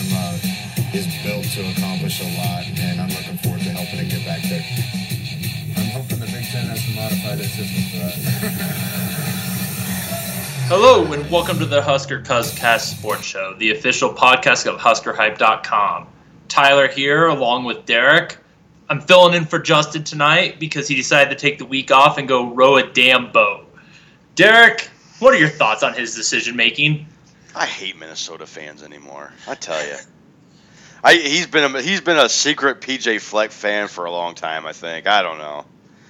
program uh, is built to accomplish a lot, and I'm looking forward to helping it get back there. I'm hoping the Big Ten has to modify their system for us. Hello and welcome to the Husker Cuzcast Sports Show, the official podcast of HuskerHype.com. Tyler here, along with Derrick. I'm filling in for Justin tonight because he decided to take the week off and go row a damn boat. Derrick, what are your thoughts on his decision making? I hate Minnesota fans anymore. I tell you, I he's been a, he's been a secret PJ Fleck fan for a long time. I think I don't know.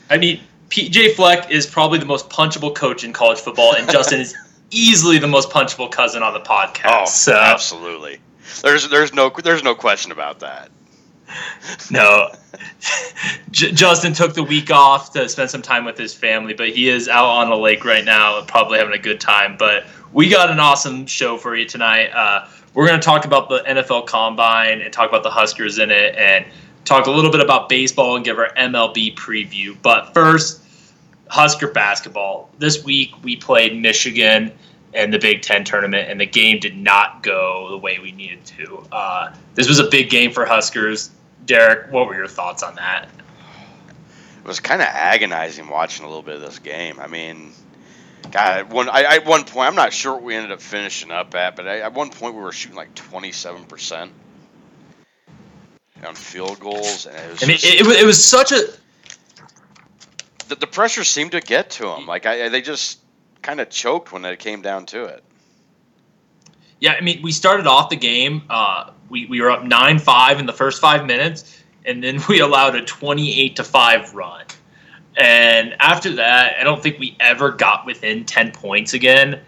I mean, PJ Fleck is probably the most punchable coach in college football, and Justin is easily the most punchable cousin on the podcast. Oh, so. absolutely. There's there's no there's no question about that. No, J- Justin took the week off to spend some time with his family, but he is out on the lake right now, probably having a good time. But we got an awesome show for you tonight. Uh, we're going to talk about the NFL Combine and talk about the Huskers in it, and talk a little bit about baseball and give our MLB preview. But first, Husker basketball. This week we played Michigan in the Big Ten tournament, and the game did not go the way we needed to. Uh, this was a big game for Huskers. Derrick, what were your thoughts on that? It was kind of agonizing watching a little bit of this game. I mean, God, at one I, at one point I'm not sure what we ended up finishing up at, but I, at one point we were shooting like 27 percent on field goals, and it was. I mean, just- it, it was such a the, the pressure seemed to get to them. Like I, they just kind of choked when it came down to it. yeah. I mean, we started off the game. Uh, we we were up nine five in the first five minutes, and then we allowed a twenty eight to five run. And after that, I don't think we ever got within ten points again.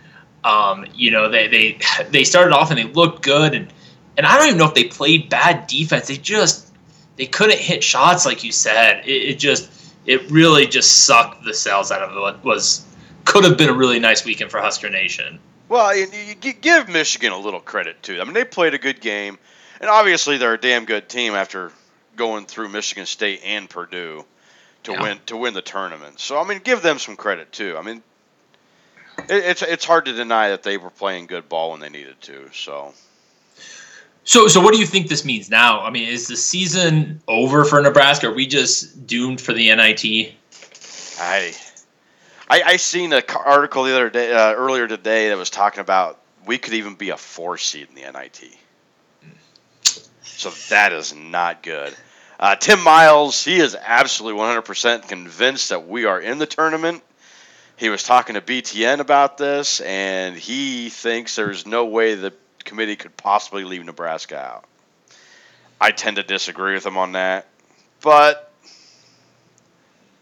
Um, you know, they they they started off and they looked good, and and I don't even know if they played bad defense. They just they couldn't hit shots like you said. It, it just it really just sucked the cells out of what was could have been a really nice weekend for Husker Nation. Well, you, you give Michigan a little credit too. I mean, they played a good game, and obviously they're a damn good team after going through Michigan State and Purdue to Yeah. win to win the tournament. So I mean, give them some credit too. I mean, it, it's it's hard to deny that they were playing good ball when they needed to. So So, so what do you think this means now? I mean, is the season over for Nebraska? Are we just doomed for the NIT? I, I, I seen a ca- article the other day, uh, earlier today, that was talking about we could even be a four seed in the NIT. So that is not good. Uh, Tim Miles, he is absolutely 100% convinced that we are in the tournament. He was talking to BTN about this, and he thinks there's no way the committee could possibly leave Nebraska out. I tend to disagree with him on that, but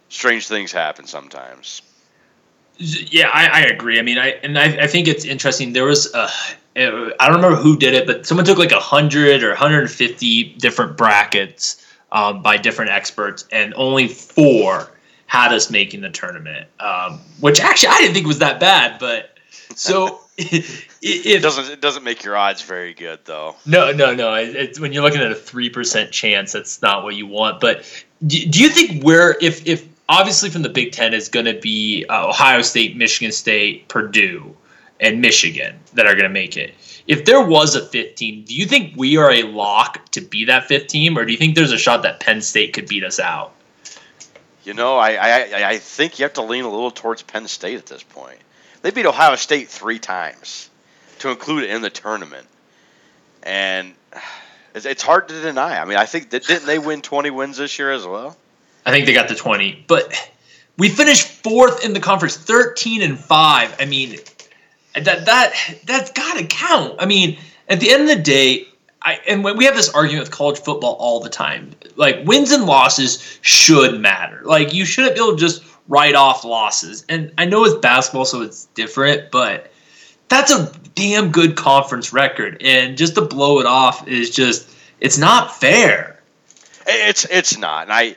strange things happen sometimes. Yeah, I, I agree. I mean, I and I, I think it's interesting. There was a, I don't remember who did it, but someone took like hundred or 150 different brackets um, by different experts, and only four had us making the tournament. Um, which actually I didn't think was that bad, but so It doesn't it doesn't make your odds very good though. No, no, no. It- It's when you're looking at a three percent chance, that's not what you want. But do, do you think where if if obviously from the Big Ten is going to be uh, Ohio State, Michigan State, Purdue, and Michigan that are going to make it? If there was a fifth team, do you think we are a lock to be that fifth team, or do you think there's a shot that Penn State could beat us out? You know, I, I I think you have to lean a little towards Penn State at this point. They beat Ohio State three times, to include it in the tournament, and it's, it's hard to deny. I mean, I think that didn't they win twenty wins this year as well? I think they got the 20. But we finished fourth in the conference, 13 and 5. I mean, that that that's got to count. I mean, at the end of the day, I and when we have this argument with college football all the time. Like wins and losses should matter. Like you shouldn't be able to just write off losses. And I know it's basketball so it's different, but that's a damn good conference record and just to blow it off is just it's not fair. It's it's not, and I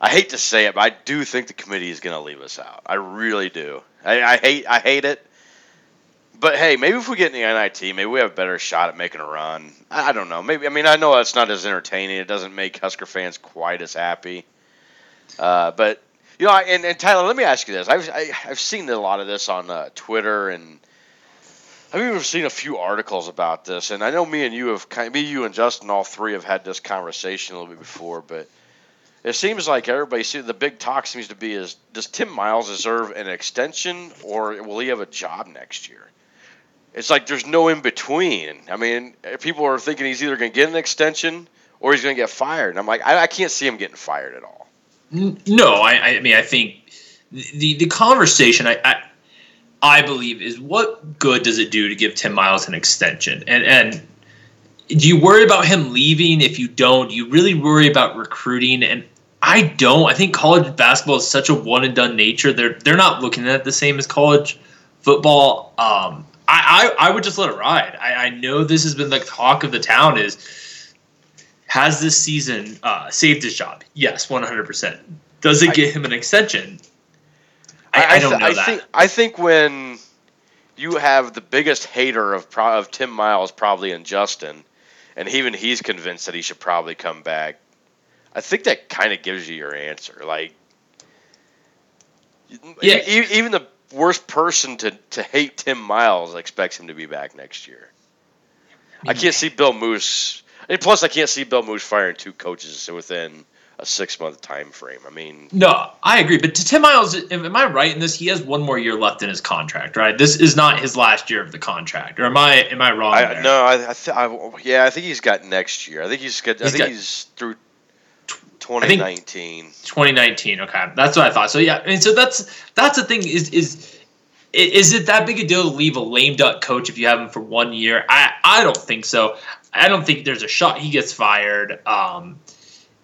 I hate to say it, but I do think the committee is going to leave us out. I really do. I, I hate I hate it. But hey, maybe if we get in the NIT, maybe we have a better shot at making a run. I I don't know. Maybe I mean I know it's not as entertaining. It doesn't make Husker fans quite as happy. Uh, but you know, I- and, and Tyler, let me ask you this: I've I, I've seen a lot of this on uh, Twitter and I've even seen a few articles about this, and I know me and you have kind, me, you, and Justin, all three have had this conversation a little bit before, but it seems like everybody see the big talk seems to be is does Tim Miles deserve an extension or will he have a job next year? It's like there's no in between. I mean, people are thinking he's either going to get an extension or he's going to get fired. And I'm like, I, I can't see him getting fired at all. No, I, I mean, I think the the conversation I, I I believe is what good does it do to give Tim Miles an extension? And and do you worry about him leaving? If you don't, do you really worry about recruiting? And I don't. I think college basketball is such a one and done nature. They're they're not looking at it the same as college football. Um, I, I, I would just let it ride. I, I know this has been the talk of the town is has this season uh, saved his job? Yes, one hundred percent. Does it get him an extension? I, I, don't know I that. Think, I think when you have the biggest hater of pro- of Tim Miles probably in Justin, and even he's convinced that he should probably come back. I think that kind of gives you your answer. Like, Yeah. e- e- even the worst person to, to hate Tim Miles expects him to be back next year. I can't see Bill Moos. And plus, I can't see Bill Moos firing two coaches within a six month time frame. I mean, No, I agree. But to Tim Miles, am I right in this? He has one more year left in his contract, right? This is not his last year of the contract, or am I am I wrong? I, no, I, I, th- I, yeah, I think he's got next year. I think he's got. I He's think got- he's through twenty nineteen. 2019. Okay, that's what I thought. So yeah, I mean, so that's that's the thing. Is is is it that big a deal to leave a lame duck coach if you have him for one year? I I don't think so. I don't think there's a shot he gets fired. Um,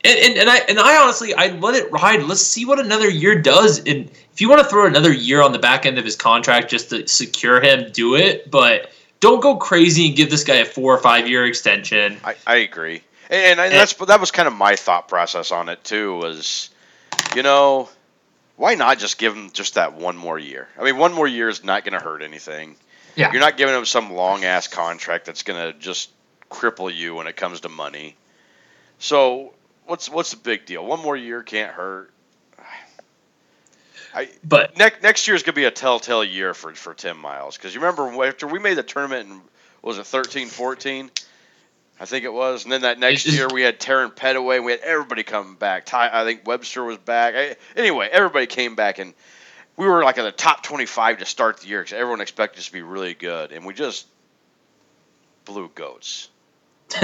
and, and, and I and I honestly I let it ride. Let's see what another year does. And if you want to throw another year on the back end of his contract just to secure him, do it. But don't go crazy and give this guy a four or five year extension. I, I agree, and, and eh. that's that was kind of my thought process on it too. Was you know why not just give him just that one more year? I mean, one more year is not going to hurt anything. Yeah. You're not giving him some long ass contract that's going to just cripple you when it comes to money. So what's what's the big deal? One more year can't hurt. I But next next year is going to be a telltale year for for Tim Miles because you remember after we made the tournament in was it 13 14 I think it was and then that next year we had Terran Petteway and we had everybody coming back Ty, I think Webster was back I, anyway everybody came back and we were like in the top 25 to start the year because everyone expected us to be really good and we just blew goats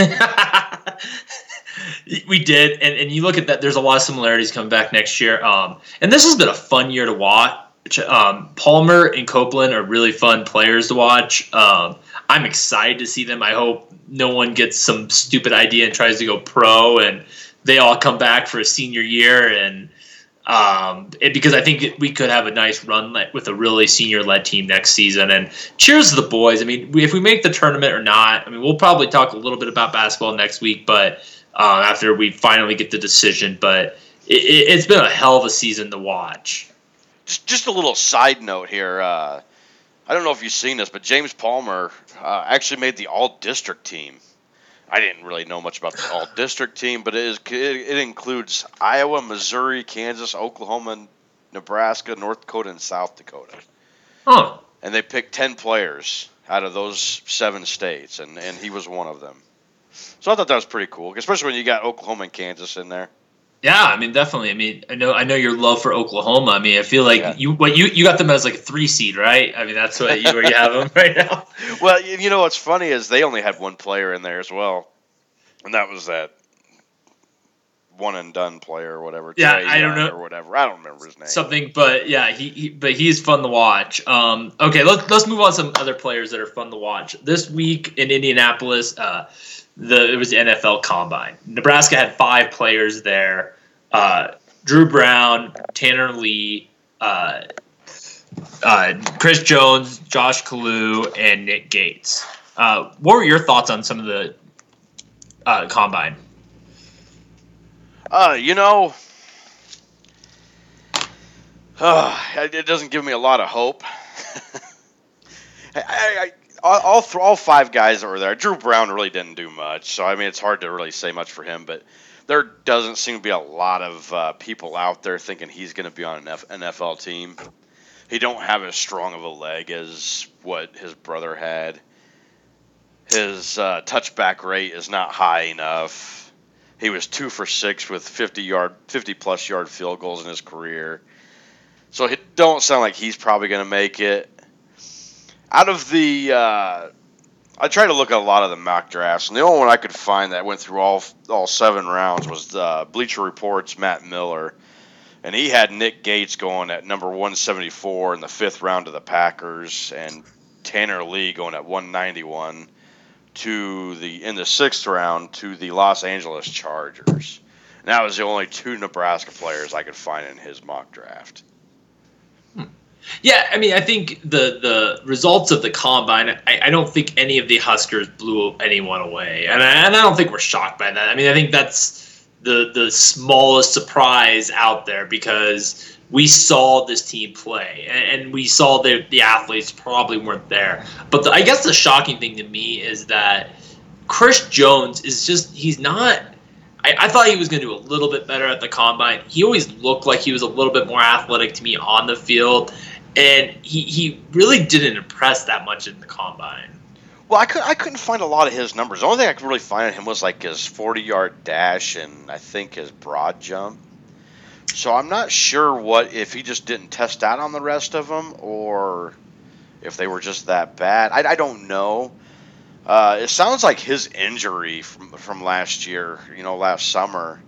we did, and, and you look at that. There's a lot of similarities coming back next year. Um, and this has been a fun year to watch. Um, Palmer and Copeland are really fun players to watch. Um, I'm excited to see them. I hope no one gets some stupid idea and tries to go pro, and they all come back for a senior year. And um, it, because I think we could have a nice run with a really senior-led team next season. And cheers to the boys. I mean, we, if we make the tournament or not, I mean, we'll probably talk a little bit about basketball next week, but uh, after we finally get the decision. But it, it, it's been a hell of a season to watch. just, just a little side note here. Uh, I don't know if you've seen this, but James Palmer uh, actually made the All District team. I didn't really know much about the All District team, but it is it, it includes Iowa, Missouri, Kansas, Oklahoma, Nebraska, North Dakota, and South Dakota. Huh. And they picked ten players out of those seven states, and, and he was one of them. So I thought that was pretty cool, especially when you got Oklahoma and Kansas in there. Yeah, I mean, definitely. I mean, I know, I know your love for Oklahoma. I mean, I feel like Yeah. you, what you, you got them as like a three seed, right? I mean, that's what you where you have them right now. Well, you know what's funny is they only had one player in there as well, and that was that one and done player or whatever. Yeah, I don't know. or whatever. I don't remember his name. something but yeah he, he but he's fun to watch um okay let's let's move on to some other players that are fun to watch this week in indianapolis uh the it was the nfl combine nebraska had five players there uh drew brown tanner lee uh uh, Chris Jones, Josh Kalu, and Nick Gates. Uh, what were your thoughts on some of the uh, combine? Uh, you know, it doesn't give me a lot of hope. I, I, all all, th- all five guys that were there. Drew Brown really didn't do much, so I mean it's hard to really say much for him. But there doesn't seem to be a lot of uh, people out there thinking he's going to be on an F- NFL team. He don't have as strong of a leg as what his brother had. His uh, touchback rate is not high enough. He was two for six with 50 yard, 50 plus yard field goals in his career. So it don't sound like he's probably going to make it. Out of the, uh, I tried to look at a lot of the mock drafts, and the only one I could find that went through all all seven rounds was uh, Bleacher Report's Matt Miller, and he had Nick Gates going at number 174 in the fifth round to the Packers, and Tanner Lee going at 191 to the in the sixth round to the Los Angeles Chargers. And that was the only two Nebraska players I could find in his mock draft. Yeah, I mean, I think the the results of the combine. I, I don't think any of the Huskers blew anyone away, and I, and I don't think we're shocked by that. I mean, I think that's the the smallest surprise out there because we saw this team play, and, and we saw the the athletes probably weren't there. But the, I guess the shocking thing to me is that Chris Jones is just he's not. I, I thought he was going to do a little bit better at the combine. He always looked like he was a little bit more athletic to me on the field and he, he really didn't impress that much in the combine. Well, I, could, I couldn't find a lot of his numbers. The only thing I could really find on him was like his 40 yard dash and I think his broad jump. So I'm not sure what if he just didn't test out on the rest of them or if they were just that bad. I, I don't know. Uh, it sounds like his injury from from last year, you know, last summer,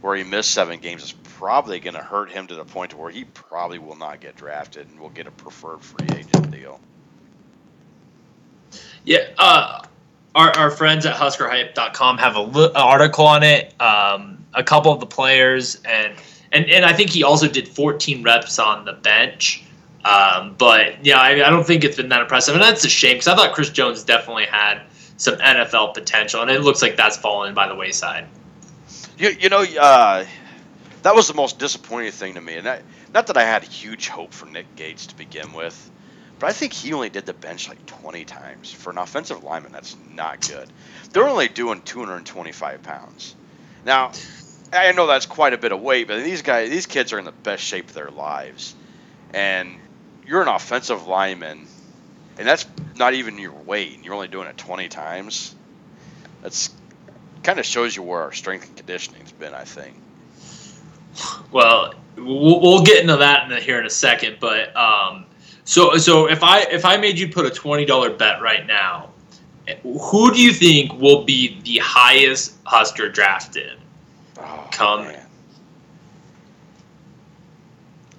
where he missed seven games, is probably going to hurt him to the point where he probably will not get drafted and will get a preferred free agent deal. Yeah, uh, our, our friends at HuskerHype.com have a li- article on it. Um, a couple of the players, and and and I think he also did 14 reps on the bench. Um, but yeah, I, I don't think it's been that impressive, and that's a shame because I thought Chris Jones definitely had some NFL potential, and it looks like that's fallen by the wayside. You, you know, uh, that was the most disappointing thing to me. And I, not that I had huge hope for Nick Gates to begin with, but I think he only did the bench like 20 times. For an offensive lineman, that's not good. They're only doing 225 pounds. Now, I know that's quite a bit of weight, but these guys, these kids are in the best shape of their lives. And you're an offensive lineman, and that's not even your weight, and you're only doing it 20 times. That's kind of shows you where our strength and conditioning's been, I think. Well, we'll, we'll get into that in here in a second, but um, so so if I if I made you put a twenty dollar bet right now, who do you think will be the highest Husker drafted? Oh, Come. man.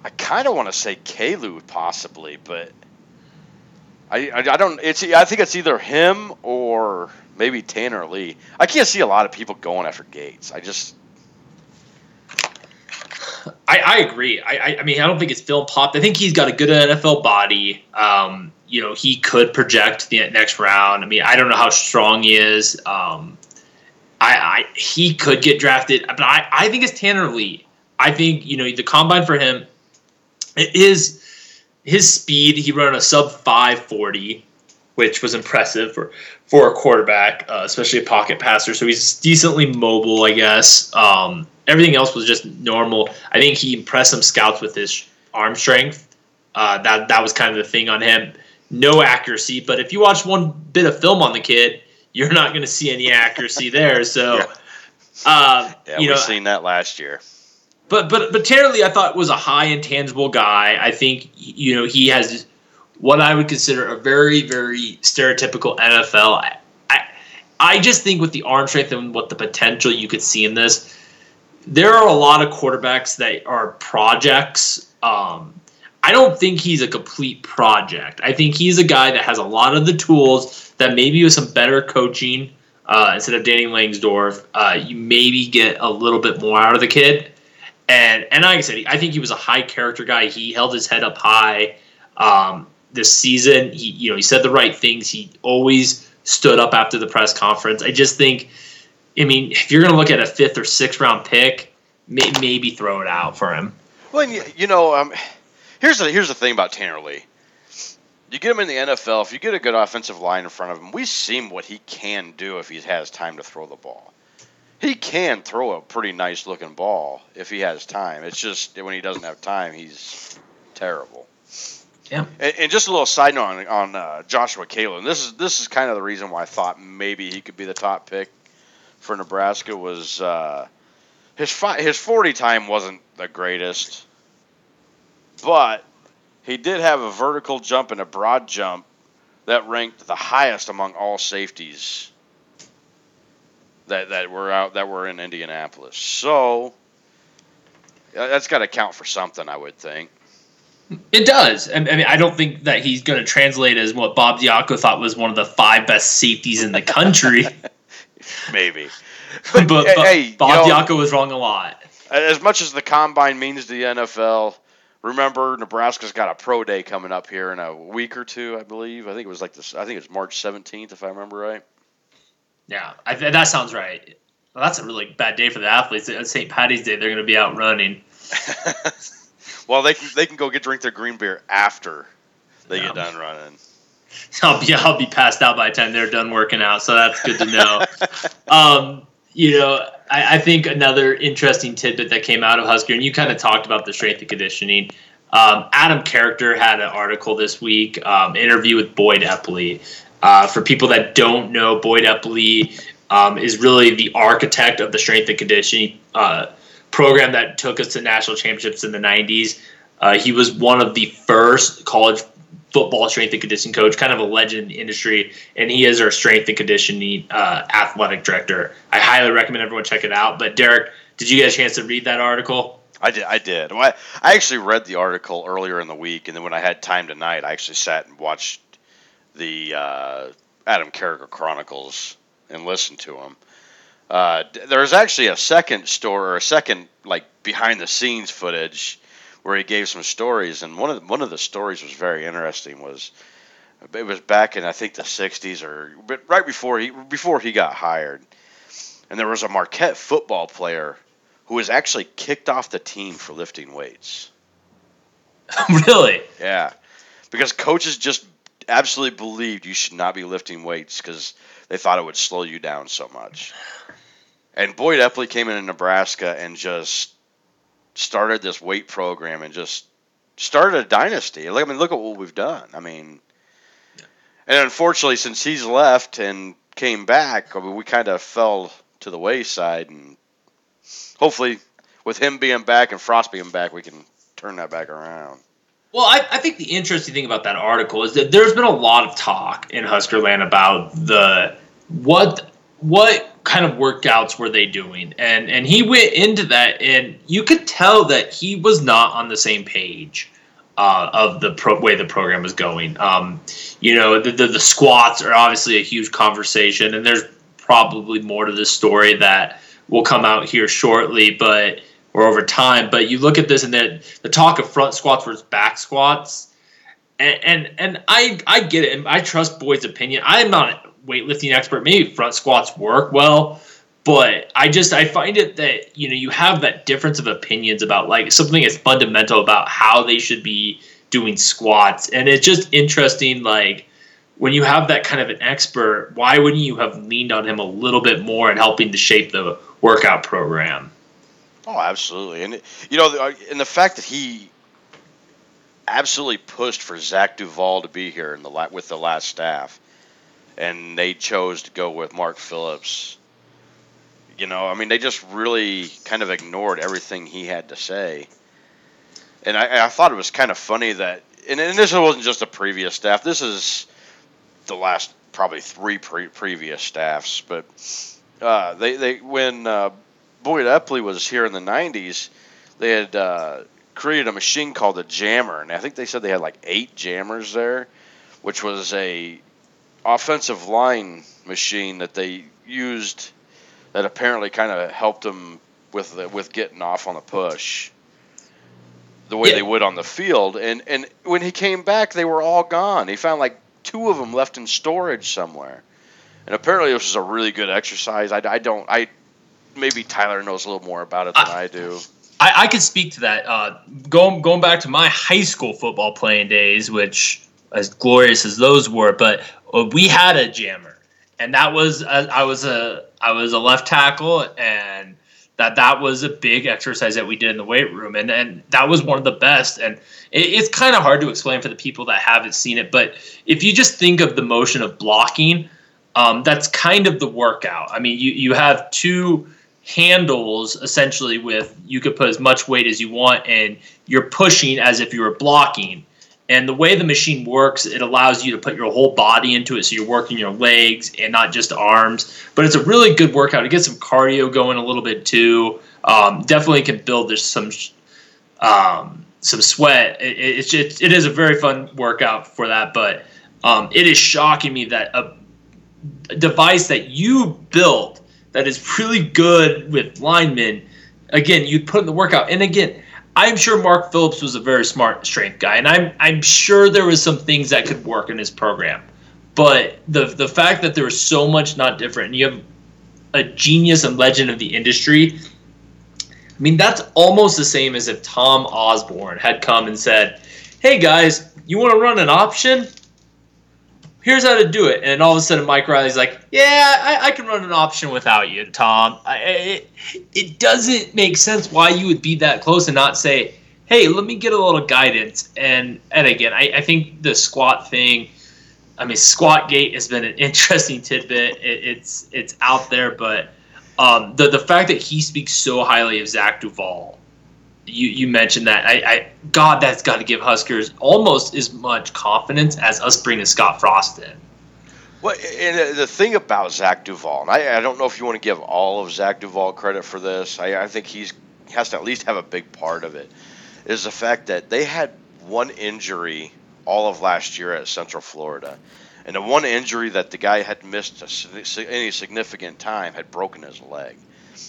I kind of want to say Kalu possibly, but I, I I don't. It's I think it's either him or maybe Tanner Lee. I can't see a lot of people going after Gates. I just I, I agree. I, I mean I don't think it's film popped. I think he's got a good NFL body. Um, you know he could project the next round. I mean I don't know how strong he is. Um, I, I he could get drafted, but I, I think it's Tanner Lee. I think you know the combine for him his his speed. He ran a sub five forty, which was impressive for for a quarterback, uh, especially a pocket passer. So he's decently mobile, I guess. Um, everything else was just normal. I think he impressed some scouts with his arm strength. Uh, that that was kind of the thing on him. No accuracy, but if you watch one bit of film on the kid, you're not going to see any accuracy there. So, Yeah. uh, yeah, you we've know, seen that last year. but but but Lee, I thought was a high intangible guy. I think you know he has what I would consider a very very stereotypical NFL. I I, I just think with the arm strength and what the potential you could see in this, there are a lot of quarterbacks that are projects. Um, I don't think he's a complete project. I think he's a guy that has a lot of the tools that maybe with some better coaching uh, instead of Danny Langsdorf, uh, you maybe get a little bit more out of the kid. And and like I said, I think he was a high character guy. He held his head up high um, this season. He you know he said the right things. He always stood up after the press conference. I just think, I mean, if you're going to look at a fifth or sixth round pick, may, maybe throw it out for him. Well, you, you know, um, here's the here's the thing about Tanner Lee. You get him in the NFL. If you get a good offensive line in front of him, we've seen what he can do if he has time to throw the ball. He can throw a pretty nice looking ball if he has time. It's just when he doesn't have time, he's terrible. Yeah. And, and just a little side note on, on uh, Joshua Kalu. This is this is kind of the reason why I thought maybe he could be the top pick for Nebraska was uh, his fi- his forty time wasn't the greatest, but he did have a vertical jump and a broad jump that ranked the highest among all safeties that that were out that were in Indianapolis. So uh, that's got to count for something, I would think. It does. I I mean, I don't think that he's going to translate as what Bob Diaco thought was one of the five best safeties in the country. Maybe. but, but hey, Bob you know- Diaco was wrong a lot. As much as the combine means the NFL, remember Nebraska's got a pro day coming up here in a week or two, I believe. I think it was like this. I think it's March seventeenth, if I remember right. Yeah, I, that sounds right. Well, that's a really bad day for the athletes. On St. Patty's Day, they're going to be out running. well, they can they can go get drink their green beer after they Yeah. get done running. I'll be I'll be passed out by the time they're done working out, so that's good to know. um, you know, I, I think another interesting tidbit that came out of Husker, and you kind of talked about the strength and conditioning. Um, Adam Carriker had an article this week, um, interview with Boyd Epley. Uh, for people that don't know, Boyd Epley um, is really the architect of the strength and conditioning uh, program that took us to national championships in the 90s. Uh, he was one of the first college football strength and conditioning coach, kind of a legend in the industry, and he is our strength and conditioning uh, athletic director. I highly recommend everyone check it out. But Derrick, did you get a chance to read that article? I did. I did. Well, I, I actually read the article earlier in the week, and then when I had time tonight, I actually sat and watched the uh, Adam Carriker Chronicles and listened to him. Uh, there's actually a second story, or a second like behind the scenes footage where he gave some stories, and one of the, one of the stories was very interesting. Was it was back in I think the '60s or but right before he before he got hired, and there was a Marquette football player who was actually kicked off the team for lifting weights. really? Yeah, because coaches just absolutely believed you should not be lifting weights because they thought it would slow you down so much. And Boyd Epley came into Nebraska and just started this weight program and just started a dynasty. I mean, look at what we've done. I mean, and unfortunately, since he's left and came back, I mean, we kind of fell to the wayside. And hopefully, with him being back and Frost being back, we can turn that back around. Well, I, I think the interesting thing about that article is that there's been a lot of talk in Huskerland about the what what kind of workouts were they doing, and and he went into that, and you could tell that he was not on the same page uh, of the pro- way the program was going. Um, you know, the, the the squats are obviously a huge conversation, and there's probably more to this story that will come out here shortly, but or over time. But you look at this and then the talk of front squats versus back squats, and and, and I I get it, and I trust Boyd's opinion. I'm not a weightlifting expert. Maybe front squats work well, but I just I find it that you know you have that difference of opinions about like something as fundamental about how they should be doing squats, and it's just interesting like. When you have that kind of an expert, why wouldn't you have leaned on him a little bit more in helping to shape the workout program? Oh, absolutely, and you know, uh, and the fact that he absolutely pushed for Zach Duval to be here in the with the last staff, and they chose to go with Mark Phillips. You know, I mean, they just really kind of ignored everything he had to say, and I, I thought it was kind of funny that, and, and this wasn't just the previous staff. This is the last probably three pre- previous staffs, but uh, they they when uh, Boyd Epley was here in the '90s, they had uh, created a machine called the jammer, and I think they said they had like eight jammers there, which was a offensive line machine that they used that apparently kind of helped them with the, with getting off on the push the way Yeah. they would on the field. And and when he came back, they were all gone. He found like two of them left in storage somewhere. And apparently, this was a really good exercise. I, I don't. I maybe Tyler knows a little more about it than I, do. I, I could speak to that. Uh, going going back to my high school football playing days, which as glorious as those were, but we had a jammer, and that was uh, I was a I was a left tackle, and that that was a big exercise that we did in the weight room, and and that was one of the best. And it, it's kind of hard to explain for the people that haven't seen it, but if you just think of the motion of blocking, um, that's kind of the workout. I mean, you you have two handles essentially with you could put as much weight as you want, and you're pushing as if you were blocking. And the way the machine works, it allows you to put your whole body into it. So you're working your legs and not just arms. But it's a really good workout. It gets some cardio going a little bit too. Um, definitely can build there's some um, some sweat. It, it, it, it is a very fun workout for that. But um, it is shocking me that a, a device that you built that is really good with linemen, again, you put in the workout. And again, I'm sure Mark Phillips was a very smart strength guy, and I'm I'm sure there was some things that could work in his program. But the the fact that there was so much not different, and you have a genius and legend of the industry. I mean, that's almost the same as if Tom Osborne had come and said, "Hey guys, you want to run an option? Here's how to do it." And all of a sudden, Mike Riley's like, "Yeah, I, I can run an option without you, Tom." I, it, it doesn't make sense why you would be that close and not say, "Hey, let me get a little guidance." And and again, I, I think the squat thing. I mean, squat gate has been an interesting tidbit. It, it's it's out there, but um, the the fact that he speaks so highly of Zach Duval, you you mentioned that. I, I God, that's got to give Huskers almost as much confidence as us bringing Scott Frost in. Well, and uh, the thing about Zach Duval, and I, I don't know if you want to give all of Zach Duval credit for this. I, I think he's he has to at least have a big part of it. Is the fact that they had one injury all of last year at Central Florida, and the one injury that the guy had missed a, any significant time had broken his leg.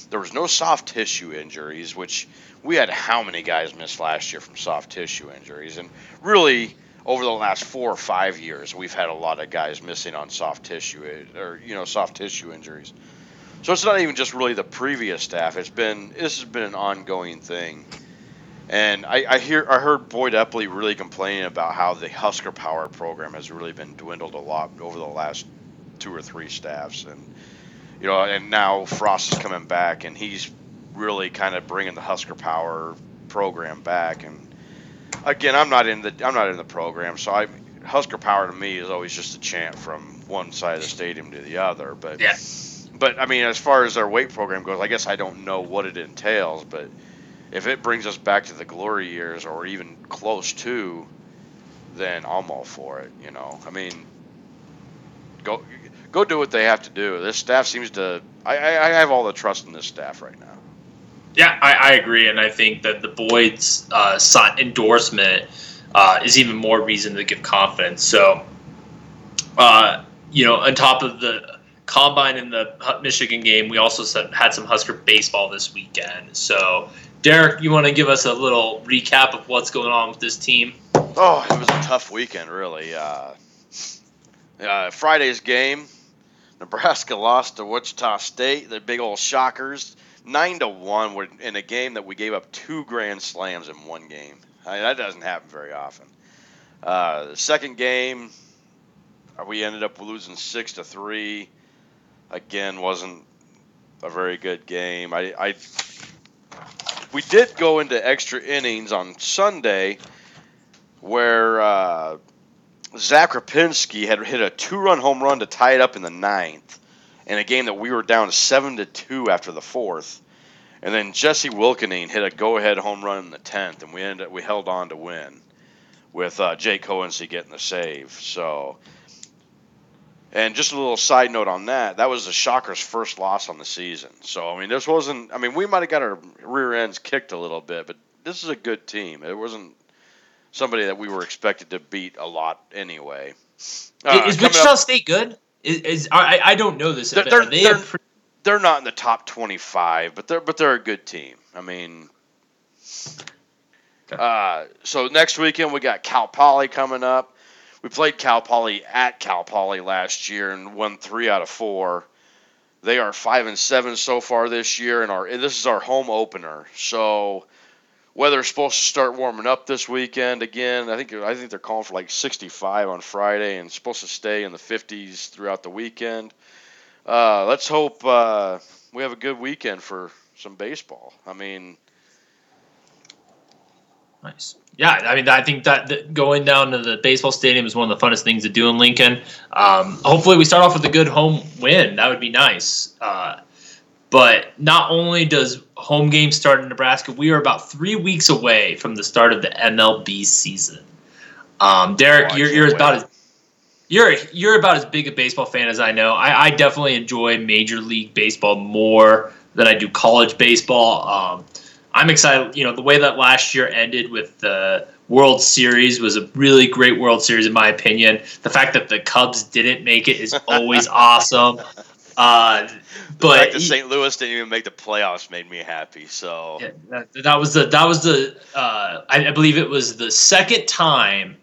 There was no soft tissue injuries, which we had how many guys miss last year from soft tissue injuries, and really over the last four or five years, we've had a lot of guys missing on soft tissue eh, or you know soft tissue injuries. So it's not even just really the previous staff. It's been this has been an ongoing thing. And I, I hear I heard Boyd Epley really complaining about how the Husker Power program has really been dwindled a lot over the last two or three staffs, and you know, and now Frost is coming back, and he's really kind of bringing the Husker Power program back. And again, I'm not in the I'm not in the program, so I Husker Power to me is always just a chant from one side of the stadium to the other. But Yeah. but I mean, as far as their weight program goes, I guess I don't know what it entails, but if it brings us back to the glory years or even close to, then I'm all for it. You know, I mean, go go do what they have to do. This staff seems to. I, I, I have all the trust in this staff right now. Yeah, I, I agree, and I think that the Boyd's uh, endorsement uh, is even more reason to give confidence. So, uh, you know, on top of the combine and the Michigan game, we also had some Husker baseball this weekend. So, Derrick, you want to give us a little recap of what's going on with this team? Oh, it was a tough weekend, really. Uh, uh, Friday's game, Nebraska lost to Wichita State. The big old shockers, nine to one, were in a game that we gave up two grand slams in one game. I mean, that doesn't happen very often. Uh, the second game, uh, we ended up losing six to three. Again, wasn't a very good game. I, I we did go into extra innings on Sunday where uh, Zach Rapinski had hit a two-run home run to tie it up in the ninth, in a game that we were down seven to two after the fourth, and then Jesse Wilkening hit a go-ahead home run in the tenth, and we ended we held on to win, with uh, Jay Cohensy getting the save. So, and just a little side note on that, that was the Shockers' first loss on the season. So I mean, this wasn't. I mean, we might have got our rear ends kicked a little bit, but this is a good team. It wasn't somebody that we were expected to beat a lot anyway. Uh, is Wichita up- State good? Is, is I, I don't know this. They're- they're- they they're- pre- they're not in the top 25, but they're but they're a good team. I mean, Okay. uh, so next weekend we got Cal Poly coming up. We played Cal Poly at Cal Poly last year and won three out of four. They are five and seven so far this year, and our and this is our home opener. So weather's supposed to start warming up this weekend again. I think I think they're calling for like 65 on Friday and supposed to stay in the 50s throughout the weekend. Uh, let's hope uh, we have a good weekend for some baseball. I mean, Nice. Yeah, I mean, I think that, going down to the baseball stadium is one of the funnest things to do in Lincoln. Um, hopefully, we start off with a good home win. That would be nice. Uh, but not only does home games start in Nebraska, we are about three weeks away from the start of the MLB season. Um, Derrick, Oh, you're, you're about as you're you're about as big a baseball fan as I know. I, I definitely enjoy Major League Baseball more than I do college baseball. Um, I'm excited. You know, the way that last year ended with the World Series was a really great World Series, in my opinion. The fact that the Cubs didn't make it is always awesome. Uh, the but fact that St. Louis didn't even make the playoffs made me happy. So yeah, that, that was the that was the uh, I, I believe it was the second time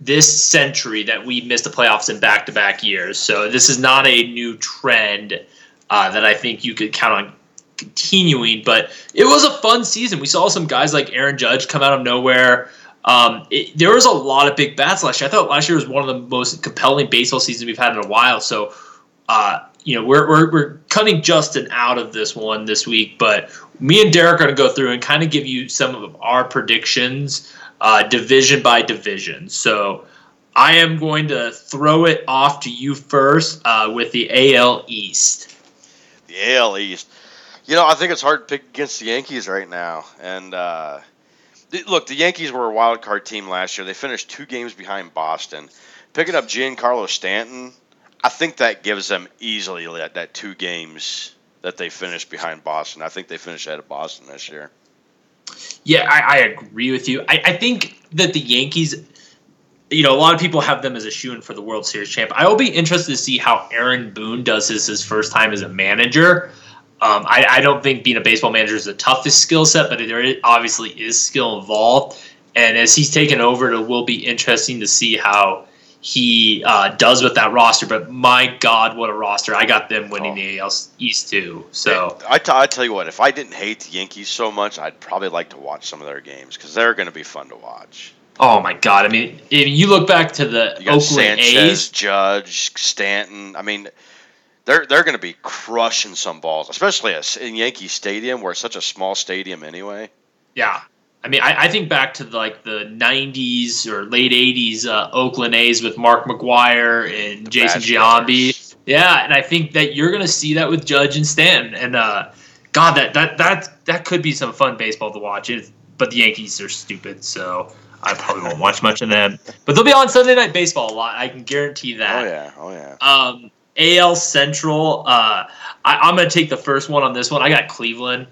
this century that we missed the playoffs in back to back years. So this is not a new trend uh, that I think you could count on continuing. But it was a fun season. We saw some guys like Aaron Judge come out of nowhere. Um, it, there was a lot of big bats last year. I thought last year was one of the most compelling baseball seasons we've had in a while. So, uh, you know, we're, we're, we're cutting Justin out of this one this week, but me and Derrick are going to go through and kind of give you some of our predictions, uh, division by division. So I am going to throw it off to you first uh, with the AL East. the AL East. You know, I think it's hard to pick against the Yankees right now. And uh, th- look, the Yankees were a wild card team last year. They finished two games behind Boston. Picking up Giancarlo Stanton, I think that gives them easily that, that two games that they finished behind Boston. I think they finished ahead of Boston this year. Yeah, I, I agree with you. I, I think that the Yankees, you know, a lot of people have them as a shoe in for the World Series champ. I will be interested to see how Aaron Boone does his his first time as a manager. Um, I, I don't think being a baseball manager is the toughest skill set, but there is- obviously is skill involved. And as he's taken over, it will be interesting to see how he uh, does with that roster. But my God, what a roster! I got them winning Oh. the AL East too. So I, t- I tell you what, if I didn't hate the Yankees so much, I'd probably like to watch some of their games because they're going to be fun to watch. Oh my God! I mean, if you look back to the Oakland Sanchez, A's, Judge, Stanton. I mean, they're they're going to be crushing some balls, especially in Yankee Stadium, where it's such a small stadium anyway. yeah. I mean, I, I think back to like the '90s or late '80s uh, Oakland A's with Mark McGwire and Jason Giambi. Yeah, and I think that you're going to see that with Judge and Stanton. And uh, God, that that that that could be some fun baseball to watch. But the Yankees are stupid, so I probably won't watch much of them. But they'll be on Sunday Night Baseball a lot. I can guarantee that. Oh yeah, oh yeah. Um, AL Central. Uh, I, I'm going to take the first one on this one. I got Cleveland.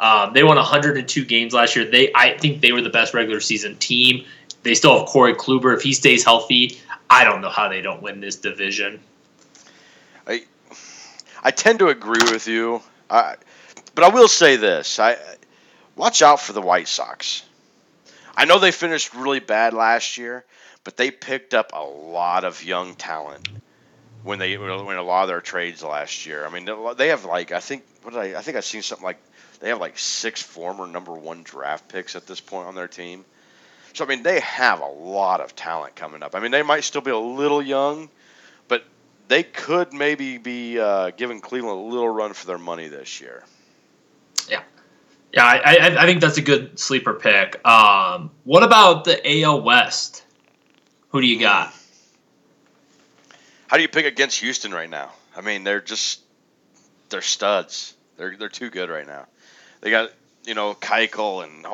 Um, they won 102 games last year. They, I think, they were the best regular season team. They still have Corey Kluber. If he stays healthy, I don't know how they don't win this division. I I tend to agree with you, I, but I will say this: I watch out for the White Sox. I know they finished really bad last year, but they picked up a lot of young talent when they when a lot of their trades last year. I mean, they have like I think what did I I think I've seen something like they have like six former number one draft picks at this point on their team. So I mean, they have a lot of talent coming up. I mean, they might still be a little young, but they could maybe be uh, giving Cleveland a little run for their money this year. Yeah, Yeah, I, I, I think that's a good sleeper pick. Um, what about the AL West? Who do you got? How do you pick against Houston right now? I mean, they're just they're studs. They're they're too good right now. They got you know Keuchel and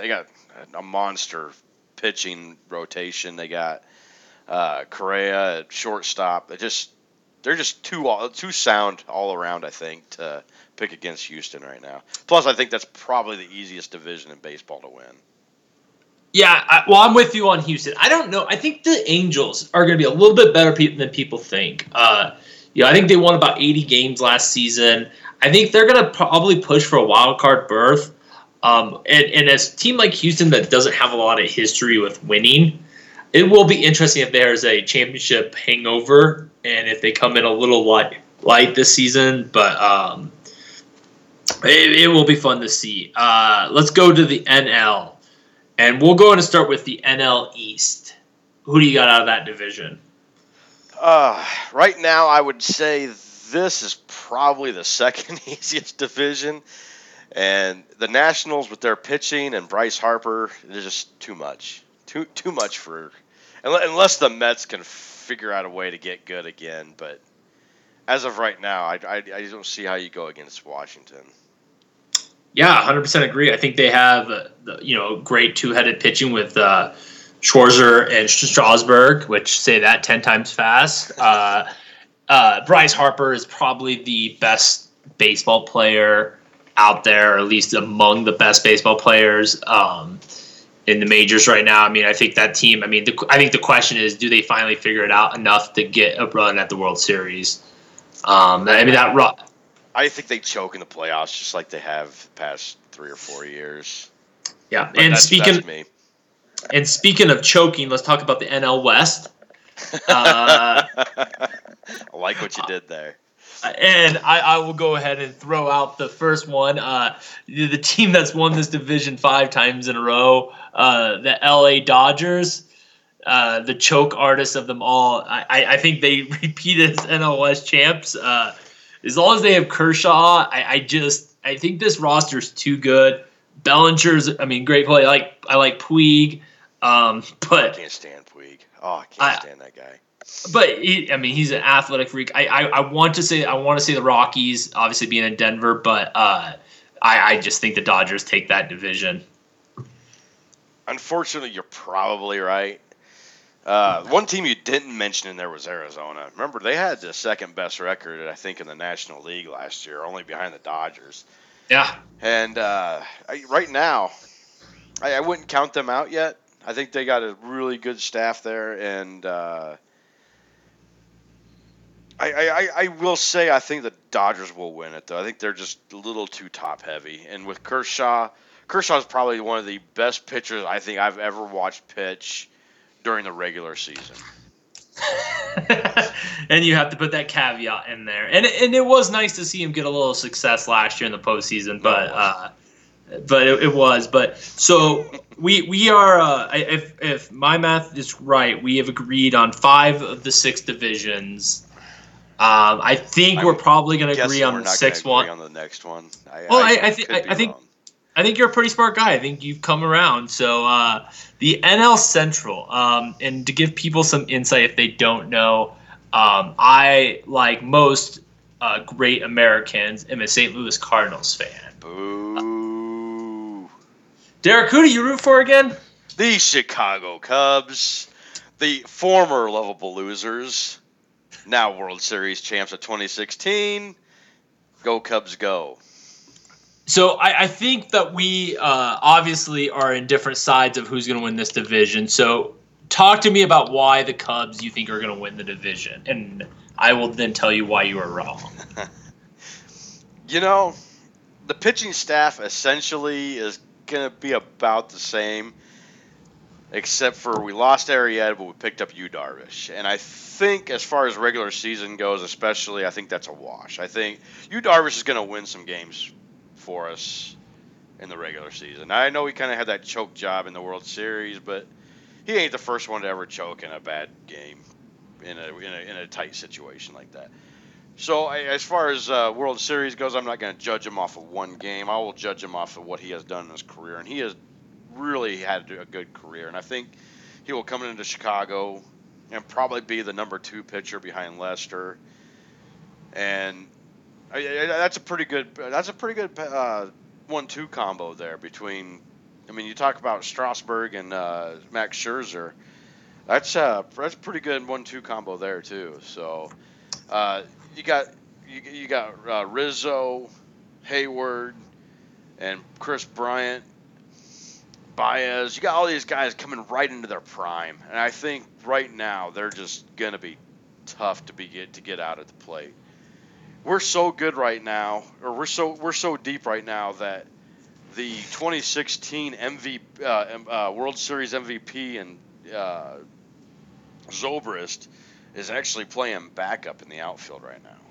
they got a monster pitching rotation. They got uh, Correa at shortstop. They just they're just too all- too sound all around. I think to pick against Houston right now. Plus, I think that's probably the easiest division in baseball to win. Yeah, I, well, I'm with you on Houston. I don't know. I think the Angels are going to be a little bit better pe- than people think. Uh, yeah, I think they won about 80 games last season. I think they're going to probably push for a wild card berth. Um, and, and as a team like Houston that doesn't have a lot of history with winning, it will be interesting if there's a championship hangover and if they come in a little light, light this season. But um, it, it will be fun to see. Uh, let's go to the NL. And we'll go and start with the NL East. Who do you got out of that division? Uh, right now, I would say this is probably the second easiest division. And the Nationals with their pitching and Bryce Harper, they're just too much. Too too much for unless the Mets can figure out a way to get good again. But as of right now, I, I, I don't see how you go against Washington. Yeah, 100% agree. I think they have, uh, you know, great two-headed pitching with uh, Scherzer and Strasburg, which say that 10 times fast. Uh, uh, Bryce Harper is probably the best baseball player out there, or at least among the best baseball players um, in the majors right now. I mean, I think that team. I mean, the, I think the question is, do they finally figure it out enough to get a run at the World Series? Um, I mean, that. Ru- I think they choke in the playoffs, just like they have the past three or four years. Yeah, But and that's- speaking that's me. and speaking of choking, let's talk about the NL West. Uh, I like what you did there. and I, I will go ahead and throw out the first one. Uh, the team that's won this division five times in a row, uh, the LA Dodgers, uh, the choke artist of them all. I, I, think they repeated as NL West champs. Uh, as long as they have Kershaw, I, I just I think this roster is too good. Bellinger's, I mean, great play. I like I like Puig, um, I can't stand Puig. Oh, I can't stand that guy. But he, I mean, he's an athletic freak. I, I, I want to say I want to say the Rockies, obviously being in Denver, but uh, I, I just think the Dodgers take that division. Unfortunately, you're probably right. Uh, one team you didn't mention in there was Arizona. Remember, they had the second best record, I think, in the National League last year, only behind the Dodgers. Yeah, And uh, I, right now, I, I wouldn't count them out yet. I think they got a really good staff there, and uh, I, I, I- will say I think the Dodgers will win it though. I think they're just a little too top heavy, and with Kershaw, Kershaw is probably one of the best pitchers I think I've ever watched pitch during the regular season. and you have to put that caveat in there. And it- and it was nice to see him get a little success last year in the postseason, but it uh, but it, it was. But so we we are uh, if if my math is right, we have agreed on five of the six divisions. Um, I think I'm we're probably going to agree on the sixth one. on the next one. I, Well, I- I could I- I think- wrong. I think you're a pretty smart guy. I think you've come around. So uh, the NL Central, um, and to give people some insight if they don't know, um, I like most uh, great Americans am a St. Louis Cardinals fan. Boo. Derrick, who do you root for again? The Chicago Cubs, the former lovable losers, now World Series champs of 2016. Go Cubs, go. So I, I think that we uh, obviously are in different sides of who's going to win this division. So talk to me about why the Cubs you think are going to win the division, and I will then tell you why you are wrong. You know, the pitching staff essentially is going to be about the same, except for we lost Arrieta, but we picked up Yu Darvish. And I think, as far as regular season goes, especially, I think that's a wash. I think Yu Darvish is going to win some games for us in the regular season. I know he kind of had that choke job in the World Series, but he ain't the first one to ever choke in a bad game in a in a, in a tight situation like that. So I, as far as uh, World Series goes, I'm not going to judge him off of one game. I will judge him off of what he has done in his career, and he has really had a good career. And I think he will come into Chicago and probably be the number two pitcher behind Lester. And that's a pretty good. That's a pretty good uh, one-two combo there between. I mean, you talk about Strasburg and uh, Max Scherzer. That's uh, that's a pretty good one-two combo there too. So. Uh, you got you, you got uh, Rizzo, Hayward, and Kris Bryant, Baez. You got all these guys coming right into their prime, and I think right now they're just gonna be tough to be get to get out at the plate. We're so good right now, or we're so we're so deep right now that the 2016 MVP, uh, uh, World Series MVP and uh, Zobrist is actually playing backup in the outfield right now.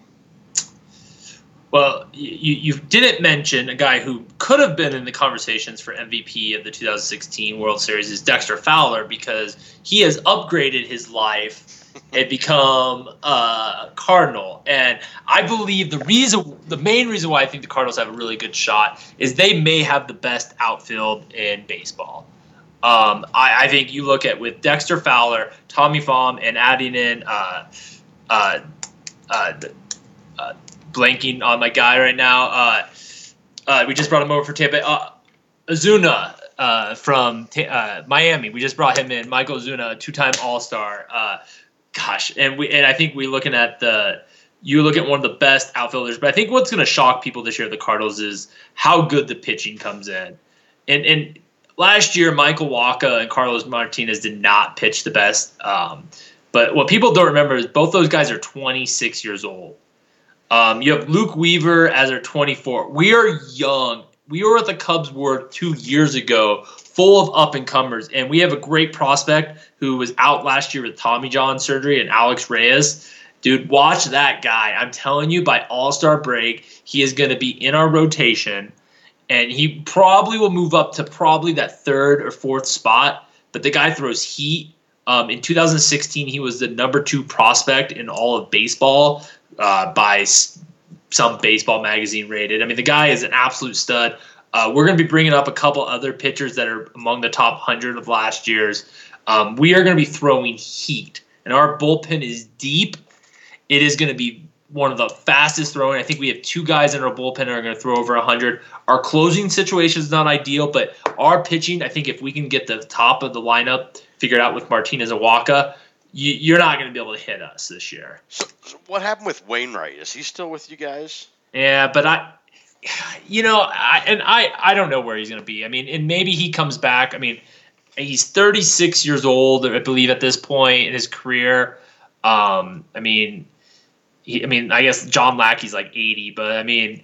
Well, you, you didn't mention a guy who could have been in the conversations for MVP of the 2016 World Series is Dexter Fowler because he has upgraded his life and become a Cardinal. And I believe the reason the main reason why I think the Cardinals have a really good shot is they may have the best outfield in baseball. Um, I, I, think you look at with Dexter Fowler, Tommy Pham, and adding in uh, uh, uh, uh, blanking on my guy right now. Uh, uh, we just brought him over for Tampa. Uh, Ozuna uh, from uh, Miami. We just brought him in. Michael Ozuna, two-time All-Star. Uh, gosh, and we and I think we're looking at the. You look at one of the best outfielders, but I think what's going to shock people this year the Cardinals is how good the pitching comes in. And and last year, Michael Wacha and Carlos Martinez did not pitch the best. Um, but what people don't remember is both those guys are 26 years old. Um, you have Luke Weaver as our 24. We are young. We were at the Cubs were two years ago, full of up and comers, and we have a great prospect who was out last year with Tommy John surgery and Alex Reyes. Dude, watch that guy. I'm telling you, by All Star break, he is going to be in our rotation, and he probably will move up to probably that third or fourth spot. But the guy throws heat. Um, in 2016, he was the number two prospect in all of baseball uh, by some baseball magazine rated. I mean, the guy is an absolute stud. Uh, we're going to be bringing up a couple other pitchers that are among the top 100 of last year's. Um, we are going to be throwing heat, and our bullpen is deep. It is going to be one of the fastest throwing. I think we have two guys in our bullpen that are going to throw over 100. Our closing situation is not ideal, but our pitching, I think if we can get the top of the lineup figured out with Martinez and Wacha, you, are not going to be able to hit us this year. So, so, what happened with Wainwright? Is he still with you guys? Yeah, but I, you know, I and I I don't know where he's going to be. I mean, and maybe he comes back. I mean, he's 36 years old, I believe, at this point in his career. Um, I mean, he, I mean, I guess John Lackey's like 80, but I mean.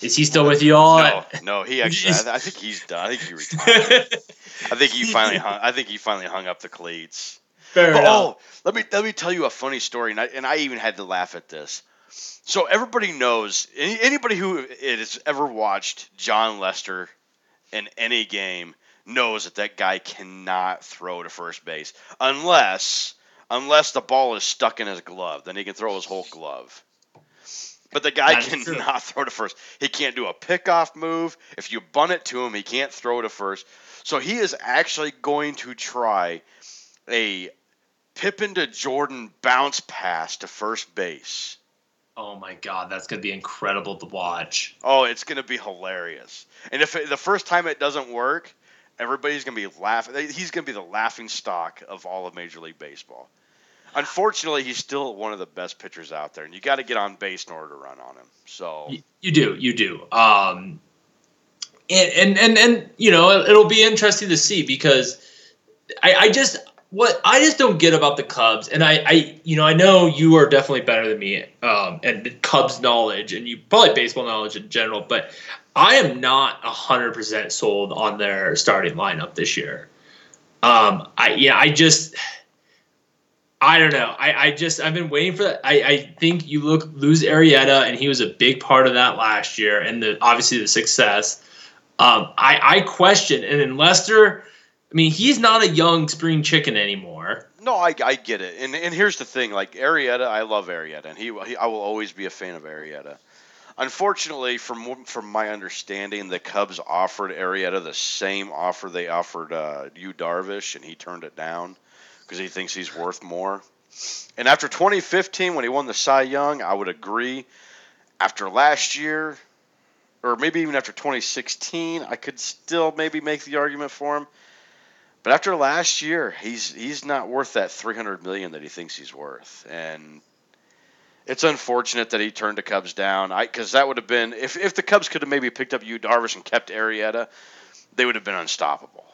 Is he still with you all? No, no. He actually. I, I think he's done. I think he retired. I think he finally hung. I think he finally hung up the cleats. Fair oh, enough. Oh, let me let me tell you a funny story, and I, and I even had to laugh at this. So everybody knows any, anybody who has ever watched Jon Lester in any game knows that that guy cannot throw to first base unless unless the ball is stuck in his glove. Then he can throw his whole glove. But the guy cannot throw to first. He can't do a pickoff move. If you bunt it to him, he can't throw to first. So he is actually going to try a Pippen to Jordan bounce pass to first base. Oh my god, that's gonna be incredible to watch. Oh, it's gonna be hilarious. And if it, the first time it doesn't work, everybody's gonna be laughing. He's gonna be the laughing stock of all of Major League Baseball. Unfortunately, he's still one of the best pitchers out there, and you got to get on base in order to run on him. So you, you do, you do. Um, and, and and and you know, it'll be interesting to see because I, I just what I just don't get about the Cubs, and I, I, you know, I know you are definitely better than me, um, and Cubs knowledge, and you probably baseball knowledge in general, but I am not hundred percent sold on their starting lineup this year. Um, I, yeah, I just, I don't know. I, I just, I've been waiting for that. I, I think you look lose Arrieta, and he was a big part of that last year, and the obviously the success. Um, I, I question, and in Lester I mean, he's not a young spring chicken anymore. No, I, I get it. And and here's the thing, like Arrieta, I love Arrieta, and he, he I will always be a fan of Arrieta. Unfortunately, from from my understanding, the Cubs offered Arrieta the same offer they offered uh, Darvish, and he turned it down because he thinks he's worth more. And after 2015, when he won the Cy Young, I would agree. After last year, or maybe even after 2016, I could still maybe make the argument for him. But after last year, he's he's not worth that 300 million that he thinks he's worth, and it's unfortunate that he turned the Cubs down. I because that would have been if if the Cubs could have maybe picked up Yu Darvish and kept Arrieta, they would have been unstoppable.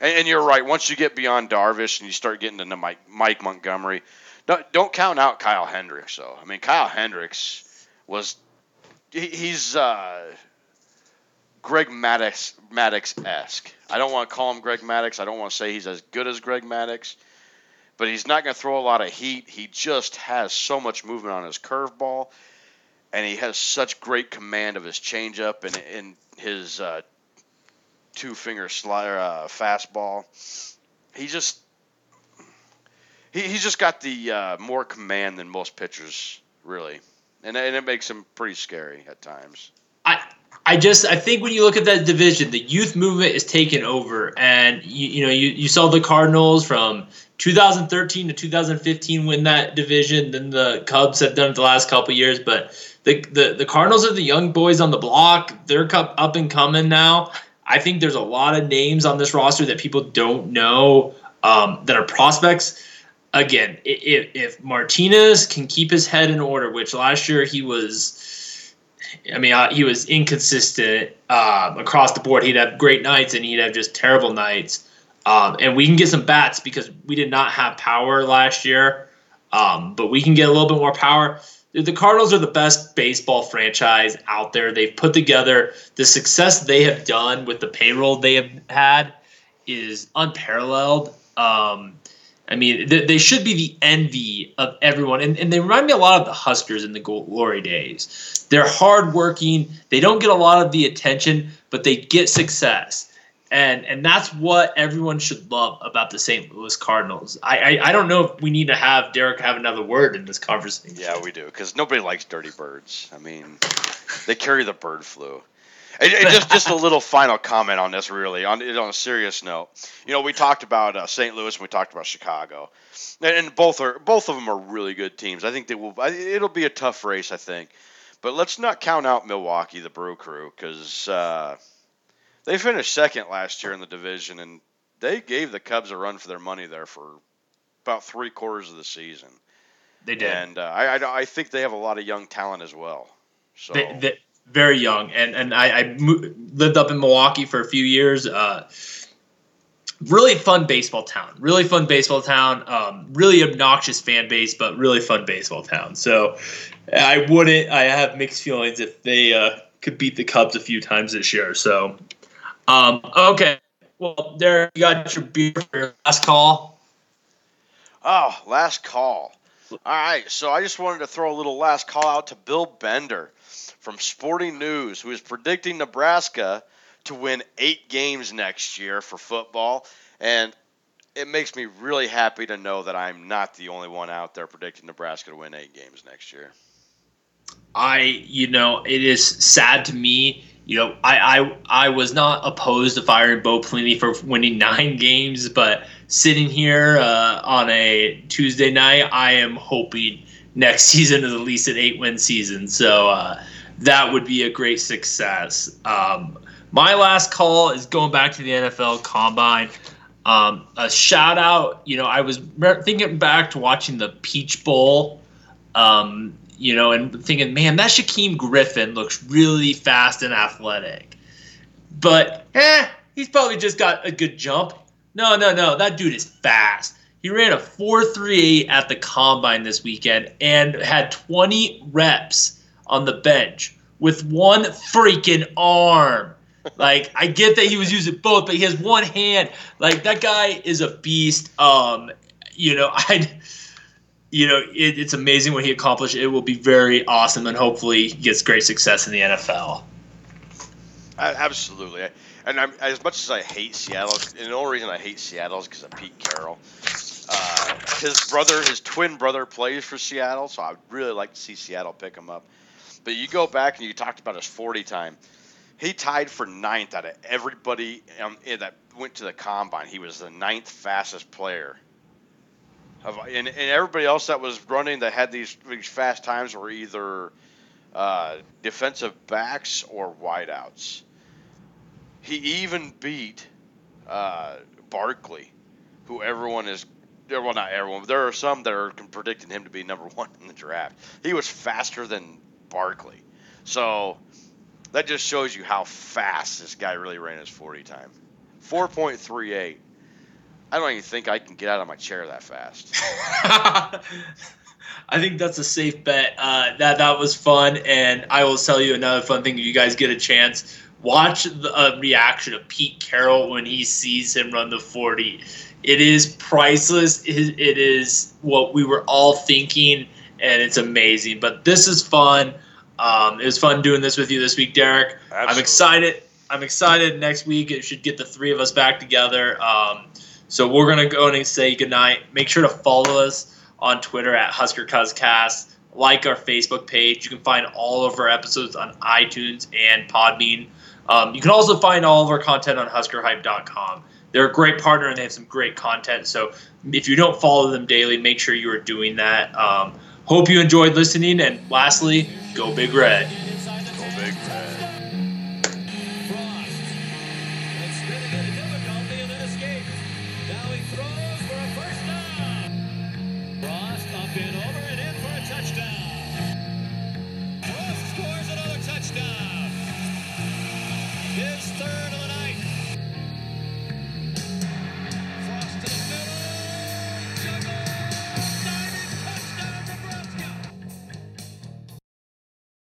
And, and, you're right. Once you get beyond Darvish and you start getting into Mike, Mike Montgomery, don't, don't count out Kyle Hendricks though. I mean, Kyle Hendricks was he, he's. Uh, Greg Maddux Maddux esque. I don't want to call him Greg Maddux. I don't want to say he's as good as Greg Maddux, but he's not going to throw a lot of heat. He just has so much movement on his curveball, and he has such great command of his changeup and, and his uh, two finger slider uh, fastball. He just he, he's just got the uh, more command than most pitchers really. and and it makes him pretty scary at times. I just I think when you look at that division, the youth movement is taken over, and you you know you, you saw the Cardinals from 2013 to 2015 win that division. Then the Cubs have done it the last couple years, but the, the the Cardinals are the young boys on the block. They're up and coming now. I think there's a lot of names on this roster that people don't know um, that are prospects. Again, if, if Martinez can keep his head in order, which last year he was, I mean, uh, he was inconsistent uh, across the board. He'd have great nights and he'd have just terrible nights. Um, and we can get some bats because we did not have power last year, um, but we can get a little bit more power the Cardinals are the best baseball franchise out there. They've put together the success they have done with the payroll they have had is unparalleled. Um, I mean, they, they, should be the envy of everyone, and, and they remind me a lot of the Huskers in the glory days. They're hardworking. They don't get a lot of the attention, but they get success and and that's what everyone should love about the St. Louis Cardinals. I, I, I don't know if we need to have Derrick have another word in this conversation. Yeah, we do because nobody likes dirty birds. I mean, they carry the bird flu. And, and just just a little final comment on this, really, on on a serious note. You know, we talked about uh, St. Louis and we talked about Chicago, and, and both are both of them are really good teams. I think they will. It'll be a tough race, I think, but let's not count out Milwaukee, the Brew Crew, because. Uh, they finished second last year in the division, and they gave the Cubs a run for their money there for about three quarters of the season. They did, and uh, I, I, I think they have a lot of young talent as well. So they, they, very young, and and I, I lived up in Milwaukee for a few years. Uh, really fun baseball town. Really fun baseball town. Um, really obnoxious fan base, but really fun baseball town. So I wouldn't. I have mixed feelings if they uh, could beat the Cubs a few times this year. So um, okay. Well, there you got your beer for your last call. Oh, last call. All right. So I just wanted to throw a little last call out to Bill Bender from Sporting News, who is predicting Nebraska to win eight games next year for football. And it makes me really happy to know that I'm not the only one out there predicting Nebraska to win eight games next year. I, you know, it is sad to me you know, I, I I was not opposed to firing Bo Pelini for winning nine games, but sitting here uh, on a Tuesday night, I am hoping next season is at least an eight-win season. So uh, that would be a great success. Um, my last call is going back to the NFL Combine. Um, a shout out, you know, I was thinking back to watching the Peach Bowl um, you know, and thinking, man, that Shaquem Griffin looks really fast and athletic. But, eh, he's probably just got a good jump. No, no, no, that dude is fast. He ran a 4.38 at the combine this weekend and had 20 reps on the bench with one freaking arm. Like I get that he was using both, but he has one hand. Like that guy is a beast. Um, you know, I you know, it, it's amazing what he accomplished. It will be very awesome, and hopefully, he gets great success in the NFL. Absolutely, and I'm, as much as I hate Seattle, and the only reason I hate Seattle is because of Pete Carroll. Uh, his brother, his twin brother, plays for Seattle, so I'd really like to see Seattle pick him up. But you go back and you talked about his 40 time. He tied for ninth out of everybody um, that went to the combine. He was the ninth fastest player and, and everybody else that was running that had these, these fast times were either uh, defensive backs or wideouts. He even beat uh, Barkley, who everyone is well, not everyone, but there are some that are predicting him to be number one in the draft. He was faster than Barkley. So that just shows you how fast this guy really ran his 40 time. 4.38. I don't even think I can get out of my chair that fast. I think that's a safe bet. Uh, that that was fun, and I will tell you another fun thing. If you guys get a chance, watch the uh, reaction of Pete Carroll when he sees him run the forty. It is priceless. It, it is what we were all thinking, and it's amazing. But this is fun. Um, it was fun doing this with you this week, Derrick. Absolutely. I'm excited. I'm excited. Next week, it should get the three of us back together. Um, so we're gonna go and say goodnight. Make sure to follow us on Twitter at Husker Cast. like our Facebook page. You can find all of our episodes on iTunes and Podbean. Um, you can also find all of our content on HuskerHype.com. They're a great partner and they have some great content. So if you don't follow them daily, make sure you are doing that. Um, hope you enjoyed listening. And lastly, go Big Red.